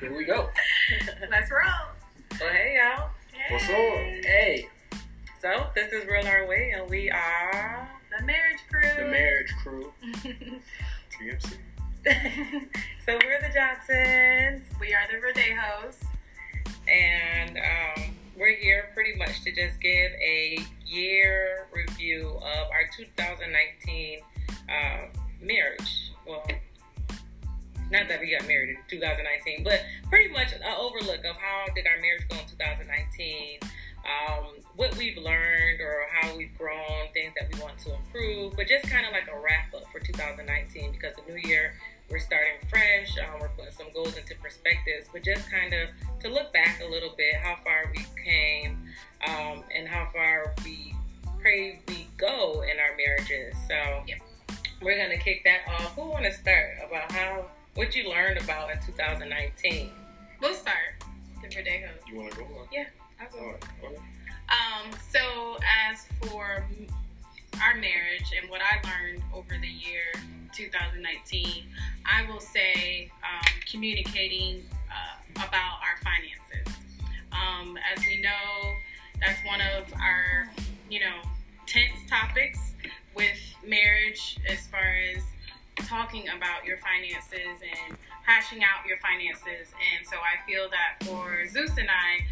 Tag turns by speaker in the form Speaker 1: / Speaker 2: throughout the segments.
Speaker 1: Here we go.
Speaker 2: Let's roll.
Speaker 3: Well, hey y'all.
Speaker 1: What's up?
Speaker 3: Hey. So this is Real Our Way, and we are
Speaker 2: The marriage crew.
Speaker 1: The marriage crew. TMC.
Speaker 3: so we're the Johnsons,
Speaker 2: we are the Rodejos.
Speaker 3: and um, we're here pretty much to just give a year review of our 2019 uh, marriage. Not that we got married in 2019, but pretty much an overlook of how did our marriage go in 2019. Um, what we've learned or how we've grown, things that we want to improve, but just kind of like a wrap up for 2019 because the new year we're starting fresh. Um, we're putting some goals into perspectives, but just kind of to look back a little bit, how far we came, um, and how far we pray we go in our marriages. So
Speaker 2: Yep.
Speaker 3: we're gonna kick that off. Who want to start about how what you learned about in 2019?
Speaker 2: We'll start. The Rodejos.
Speaker 1: You want to go? on?
Speaker 3: Yeah, I will.
Speaker 1: All right. Okay.
Speaker 2: Um, so as for our marriage and what I learned over the year 2019, I will say um, communicating uh, about our finances. Um, as we know, that's one of our, you know, tense topics with marriage as far as talking about your finances and hashing out your finances. And so I feel that for Zeus and I,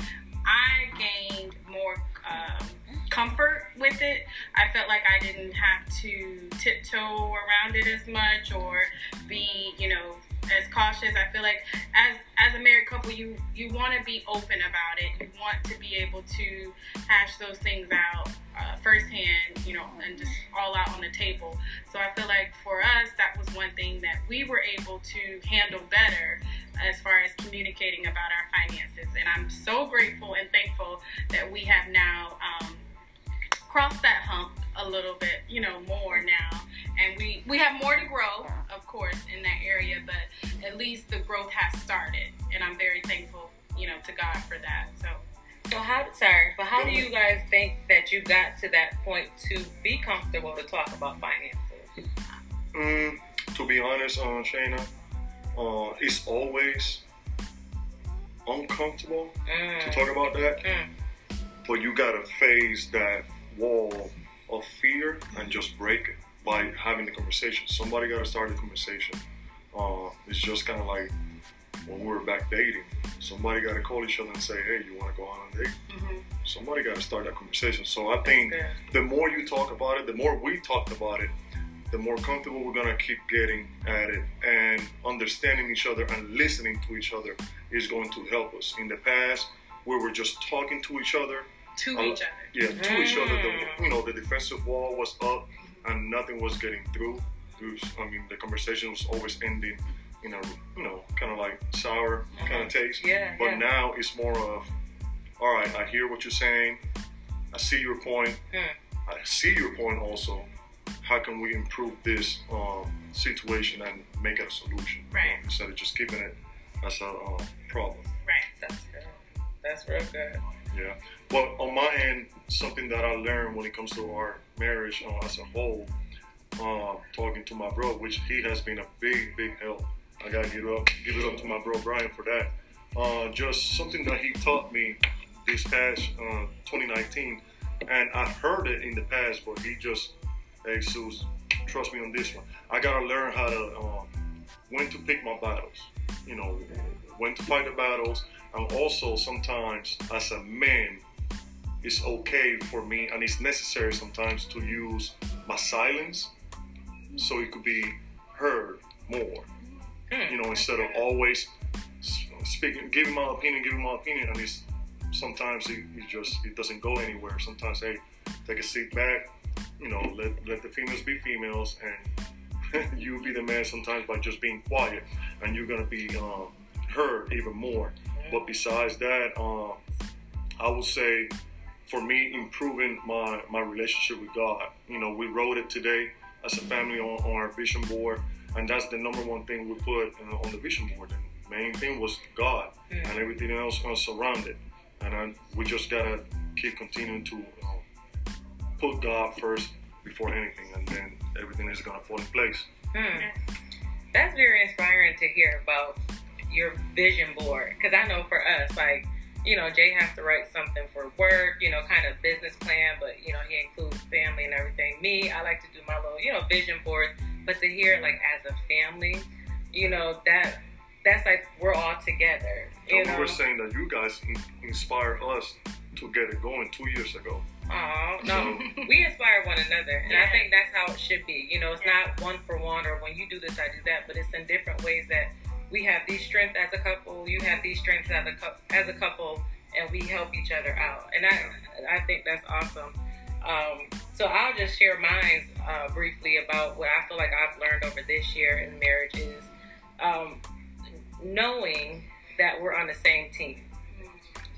Speaker 2: I gained more um, comfort with it. I felt like I didn't have to tiptoe around it as much or be, you know, as cautious. I feel like as as a married couple, you you want to be open about it. You want to be able to hash those things out uh, firsthand, you know, and just all out on the table. So I feel like for us, that was one thing that we were able to handle better as far as communicating about our finances. And I'm so grateful and thankful that we have now um, crossed that hump a little bit, you know, more now. And we, we have more to grow, of course, in that area, but at least the growth has started. And I'm very thankful, you know, to God for that. So,
Speaker 3: So how sorry, but how do you guys think that you got to that point to be comfortable to talk about finances?
Speaker 1: Mm, to be honest, uh, Shayna, uh, it's always uncomfortable to
Speaker 3: Mm.
Speaker 1: talk about that,
Speaker 3: Mm.
Speaker 1: but you gotta face that wall of fear and just break it by having the conversation. Somebody gotta start the conversation. Uh, it's just kind of like when we were back dating. Somebody gotta call each other and say, "Hey, you want to go on a date?"
Speaker 2: mhm.
Speaker 1: Somebody gotta start that conversation. So I think the more you talk about it, the more we talked about it, the more comfortable we're gonna keep getting at it and understanding each other and listening to each other is going to help us. In the past, we were just talking to each other,
Speaker 2: to each other.
Speaker 1: yeah, to each other. The,
Speaker 3: Mm.
Speaker 1: you know, the defensive wall was up and nothing was getting through. Was, I mean, the conversation was always ending in a, you know, kind of like sour kind of taste.
Speaker 3: Yeah,
Speaker 1: But
Speaker 3: yeah.
Speaker 1: now it's more of, all right, I hear what you're saying. I see your point.
Speaker 3: Mm.
Speaker 1: I see your point also. How can we improve this um, situation and make it a solution?
Speaker 2: Right.
Speaker 1: Instead of just keeping it as a uh, problem.
Speaker 2: Right.
Speaker 3: That's good. That's real good.
Speaker 1: Yeah. But on my end, something that I learned when it comes to our marriage uh, as a whole, uh, talking to my bro, which he has been a big, big help. I gotta give it up, give it up to my bro Brian for that. Uh, just something that he taught me this past uh, 2019, and I heard it in the past, but he just, hey, Sus, trust me on this one. I gotta learn how to um, when to pick my battles. You know, when to fight the battles, and also sometimes as a man, it's okay for me, and it's necessary sometimes to use my silence, so it could be heard more.
Speaker 3: Mm.
Speaker 1: You know, instead of always speaking, giving my opinion, giving my opinion, and it's sometimes it, it just it doesn't go anywhere. Sometimes, hey, take a seat back. You know, let let the females be females, and you be the man sometimes by just being quiet, and you're gonna be um, heard even more. But besides that, um, I would say for me improving my my relationship with God. You know, we wrote it today as a family on, on our vision board, and that's the number one thing we put uh, on the vision board. The main thing was God,
Speaker 3: Mm.
Speaker 1: and everything else uh, surrounded. And I, we just gotta keep continuing to um, put God first before anything, and then everything is gonna fall in place.
Speaker 3: Hmm. That's very inspiring to hear about your vision board. Because I know for us, like you know, Jay has to write something for work, you know, kind of business plan, but you know, he includes family and everything. Me, I like to do my little, you know, vision board, but to hear it like as a family, you know, that that's like we're all together. You
Speaker 1: And
Speaker 3: know,
Speaker 1: we were saying that you guys in- inspired us to get it going two years ago.
Speaker 3: Oh no, we inspire one another, and I think that's how it should be. You know, it's
Speaker 2: Yeah.
Speaker 3: not one for one, or when you do this, I do that, but it's in different ways that we have these strengths as a couple, you have these strengths as a cou- as a couple, and we help each other out. And I I think that's awesome. Um, so I'll just share mine uh, briefly about what I feel like I've learned over this year in marriage is um, knowing that we're on the same team.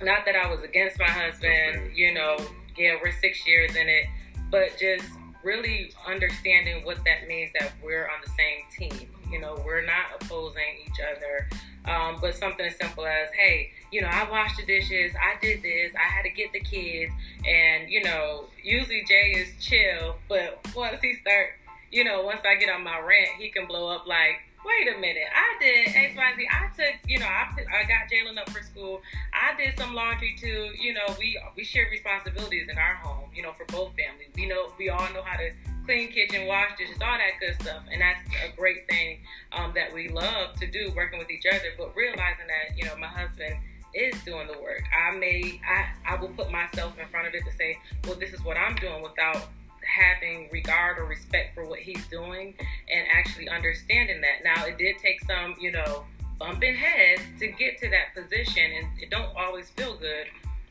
Speaker 3: Not that I was against my husband, you know, yeah, we're six years in it, but just really understanding what that means that we're on the same team. You know, we're not opposing each other. Um, but something as simple as, hey, you know, I washed the dishes, I did this, I had to get the kids, and you know, usually Jay is chill, but once he start, you know, once I get on my rant, he can blow up like, wait a minute, I did X, Y, Z. I took, you know, I, put- I got Jalen up for school. I did some laundry too. You know, we we share responsibilities in our home. You know, for both families. We know we all know how to clean kitchen, wash dishes, all that good stuff, and that's a great thing um, that we love to do, working with each other. But realizing that you know, my husband is doing the work. I may I I will put myself in front of it to say, well, this is what I'm doing without having regard or respect for what he's doing and actually understanding that. Now, it did take some, you know, bumping heads to get to that position, and it don't always feel good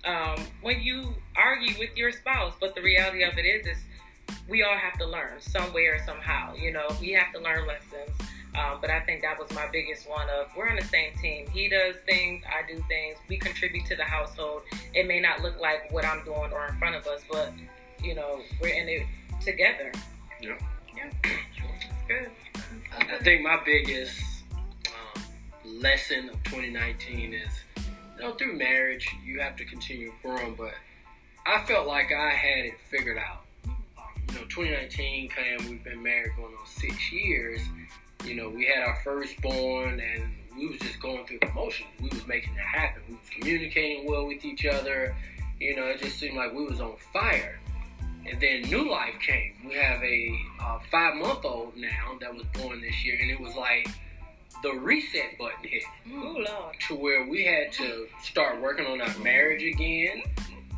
Speaker 3: um, when you argue with your spouse. But the reality of it is, is we all have to learn some way or somehow. You know, we have to learn lessons. Um, but I think that was my biggest one of we're on the same team. He does things, I do things. We contribute to the household. It may not look like what I'm doing or in front of us, but you know, we're in it together. Yeah. Yeah.
Speaker 2: Good.
Speaker 4: I think my biggest um, lesson of 2019 is, you know, through marriage, you have to continue growing, but I felt like I had it figured out. You know, 2019 came, we've been married going on six years. You know, we had our firstborn and we was just going through the motions. We was making it happen. We was communicating well with each other. You know, it just seemed like we was on fire. And then new life came. We have a uh, five month old now that was born this year, and it was like the reset button hit
Speaker 3: Oh Lord.
Speaker 4: to where we had to start working on our marriage again.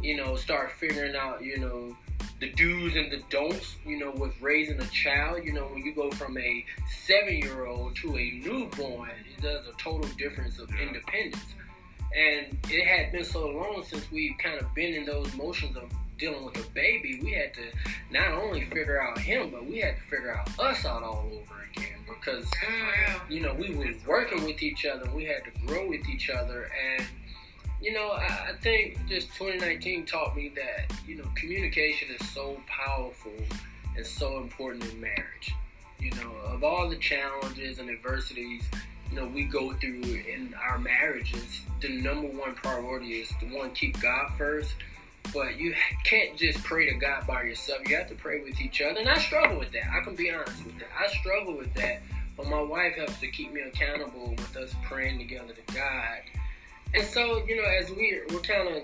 Speaker 4: You know, start figuring out, you know, the do's and the don'ts, you know, with raising a child. You know, when you go from a seven year old to a newborn, it does a total difference of independence. And it had been so long since we've kind of been in those motions of dealing with a baby, we had to not only figure out him, but we had to figure out us out all over again because oh, you know, we were working with each other. We had to grow with each other. And, you know, I, think just 2019 taught me that, you know, communication is so powerful and so important in marriage. You know, of all the challenges and adversities, you know, we go through in our marriages, the number one priority is to one, keep God first. But you can't just pray to God by yourself. You have to pray with each other. And I struggle with that. I can be honest with that. I struggle with that but my wife helps to keep me accountable with us praying together to God. And so, you know, as we're, we're kind of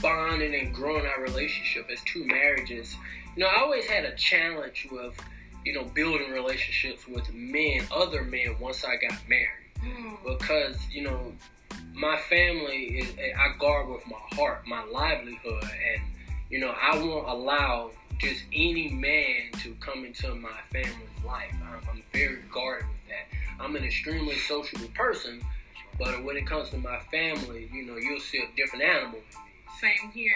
Speaker 4: bonding and growing our relationship as two marriages, you know, I always had a challenge with, you know, building relationships with men, other men, once I got married. Hmm. Because, you know, my family is, eh, I guard with my heart, my livelihood, and, you know, I won't allow just any man to come into my family's life. I'm, I'm very guarded with that. I'm an extremely sociable person, but when it comes to my family, you know, you'll see a different animal.
Speaker 2: Same here.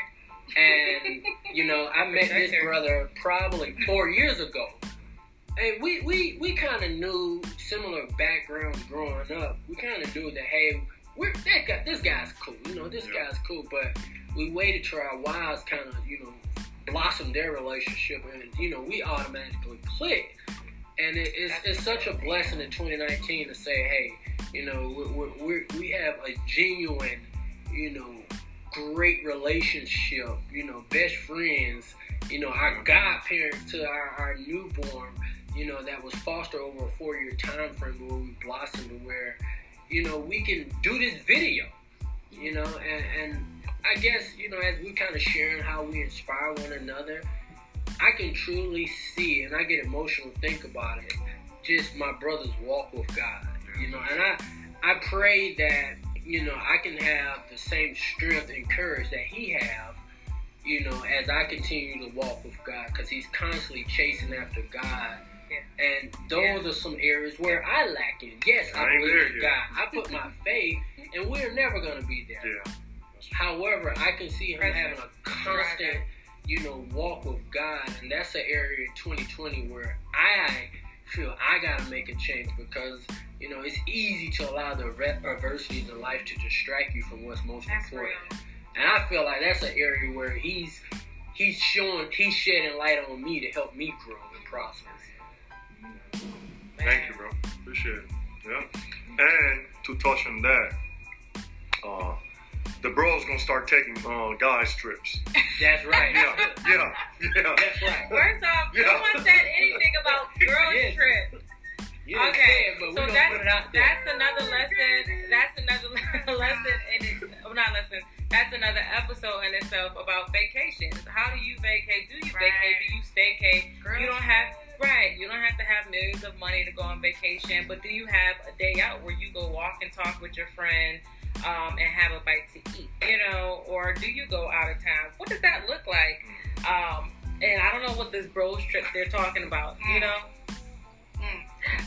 Speaker 4: And you know, I met this brother probably four years ago. And we we, we kind of knew similar backgrounds growing up. We kind of knew that hey, we're that guy, this guy's cool. You know, this
Speaker 1: Yeah.
Speaker 4: guy's cool. But we waited till our wives kind of you know blossomed their relationship, and you know we automatically clicked. And it, it's, it's such a blessing in 2019 to say, hey, you know, we're, we're, we're, have a genuine, you know, great relationship, you know, best friends, you know, our godparents to our, our newborn, you know, that was fostered over a four year time frame where we blossomed to where, you know, we can do this video, you know, and, and I guess, you know, as we kind of sharing how we inspire one another, I can truly see and I get emotional think about it. Just my brother's walk with God, you know, and I I pray that you know I can have the same strength and courage that he have, you know, as I continue to walk with God, because he's constantly chasing after God.
Speaker 3: Yeah.
Speaker 4: And those are some areas where I lack in. Yes, I,
Speaker 1: I
Speaker 4: believe in. God. I put my faith, and we're never gonna be there.
Speaker 1: Yeah.
Speaker 4: However, I can see him having a constant, you know, walk with God, and that's an area in 2020 where I feel I gotta make a change because you know it's easy to allow the re- adversities in life to distract you from what's most
Speaker 2: That's
Speaker 4: important.
Speaker 2: real.
Speaker 4: And I feel like that's an area where he's he's showing he's shedding light on me to help me grow and prosper.
Speaker 1: Thank you, bro. Appreciate it. Yeah. And to touch on that, uh, the bro's gonna start taking uh, guys trips.
Speaker 4: That's right.
Speaker 1: Yeah, yeah, yeah.
Speaker 4: That's right.
Speaker 3: First off, no one said anything about girls
Speaker 4: Yes.
Speaker 3: trip. That's
Speaker 4: put it out there.
Speaker 3: that's another lesson. That's another lesson in it. Oh, not lesson. That's another episode in itself about vacations. How do you vacate? Do you
Speaker 2: Right.
Speaker 3: vacate? Do you staycate?
Speaker 2: Girl
Speaker 3: You don't have right. You don't have to have millions of money to go on vacation, but do you have a day out where you go walk and talk with your friend? Um, and have a bite to eat, you know, or do you go out of town? What does that look like? Um, and I don't know what this bros trip they're talking about, you know.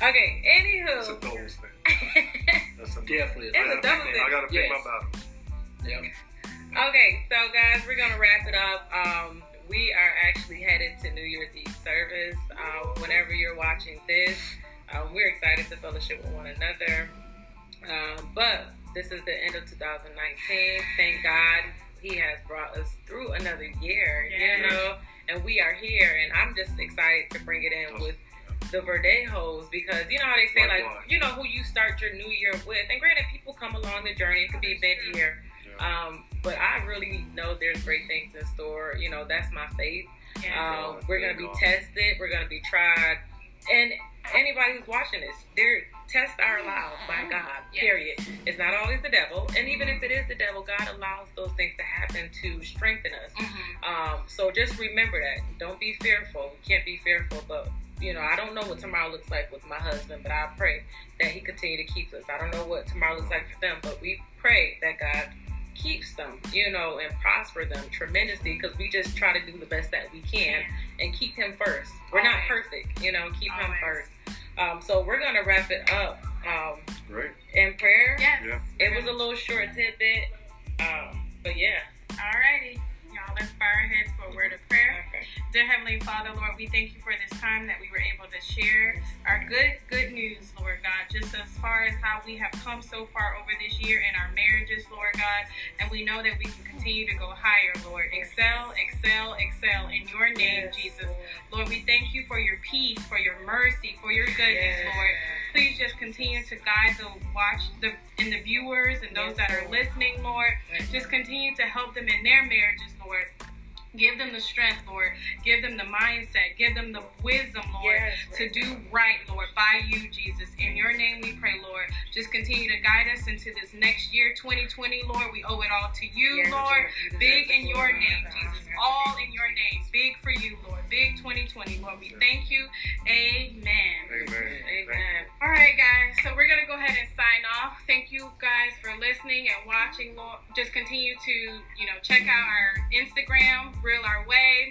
Speaker 3: Okay,
Speaker 1: That's a
Speaker 3: anywho.
Speaker 1: doubles thing. That's a
Speaker 4: Definitely.
Speaker 3: It's a
Speaker 1: I
Speaker 3: double thing.
Speaker 1: I gotta pick
Speaker 4: Yes.
Speaker 1: my battles.
Speaker 4: Yep.
Speaker 3: Okay, so guys, we're gonna wrap it up. Um, we are actually headed to New Year's Eve service. Um, whenever you're watching this, um, we're excited to fellowship with one another. Um, but this is the end of 2019. Thank God He has brought us through another year,
Speaker 2: Yes.
Speaker 3: you know, and we are here. And I'm just excited to bring it in with the Verdejos because you know how they say, like,
Speaker 1: Likewise.
Speaker 3: you know, who you start your new year with. And granted, people come along the journey, it could be mid year.
Speaker 1: Yeah.
Speaker 3: Um, but I really know there's great things in store. You know, that's my faith.
Speaker 2: Yeah.
Speaker 3: Um, we're gonna be tested. We're gonna be tried. And anybody who's watching this, their tests are allowed by God.
Speaker 2: Yes.
Speaker 3: Period. It's not always the devil, and even if it is the devil, God allows those things to happen to strengthen us.
Speaker 2: Mhm.
Speaker 3: Um, so just remember that. Don't be fearful. You can't be fearful, but you know, I don't know what tomorrow looks like with my husband, but I pray that he continue to keep us. I don't know what tomorrow looks like for them, but we pray that God keeps them, you know, and prosper them tremendously because we just try to do the best that we can and keep him first. We're not perfect, you know, keep him first. Um, so we're gonna wrap it up um,
Speaker 1: Great.
Speaker 3: in prayer.
Speaker 2: Yes.
Speaker 1: Yeah.
Speaker 3: It was a little short tidbit, um, but yeah.
Speaker 2: Alrighty. Y'all, let's bow our heads for a word of prayer.
Speaker 3: Okay.
Speaker 2: Dear Heavenly Father, Lord, we thank you for this time that we were able to share our good, good news, Lord God, just as far as how we have come so far over this year in our marriages, Lord God, and we know that we can continue to go higher, Lord. Excel, excel, excel in your name,
Speaker 3: Yes,
Speaker 2: Jesus.
Speaker 3: Lord.
Speaker 2: Lord, we thank you for your peace, for your mercy, for your goodness,
Speaker 3: Yes.
Speaker 2: Lord. Please just continue to guide the watch the and the viewers and those
Speaker 3: Yes,
Speaker 2: that are listening, Lord. Just continue to help them in their marriages, Lord. Give them the strength, Lord. Give them the mindset. Give them the wisdom, Lord,
Speaker 3: Yes,
Speaker 2: to do right, Lord, by you, Jesus. In your name we pray, Lord. Just continue to guide us into this next year, 2020, Lord. We owe it all to you,
Speaker 3: Yes,
Speaker 2: Lord.
Speaker 3: you
Speaker 2: Big in your name, Jesus. All in your name. Big for you, Lord. Big 2020, Lord. We thank you. Amen.
Speaker 1: Amen.
Speaker 3: Amen.
Speaker 2: All right, guys. So we're gonna go ahead and sign off. Thank you guys for listening and watching. Lord, just continue to you know check out our Instagram, Real Our Way.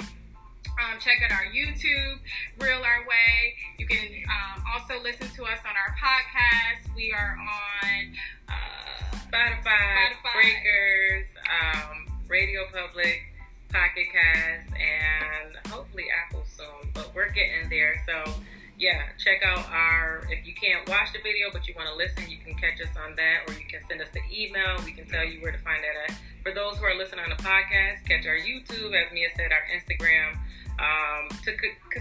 Speaker 2: Um, check out our YouTube, Real Our Way. You can um, also listen to us on our podcast. We are on. Uh,
Speaker 3: Spotify,
Speaker 2: Spotify.
Speaker 3: Breakers, um, Radio Public, Pocket Cast, and hopefully Apple soon. But we're getting there. So, yeah, check out our. If you can't watch the video but you want to listen, you can catch us on that, or you can send us the email. We can tell you where to find that at. For those who are listening on the podcast, catch our YouTube, as Mia said, our Instagram. Um, to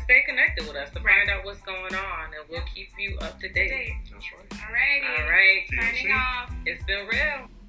Speaker 3: stay connected with us, to find out what's going on, and we'll keep you up to date.
Speaker 1: That's right.
Speaker 2: All righty.
Speaker 3: All right,
Speaker 2: Signing off.
Speaker 3: it's been real.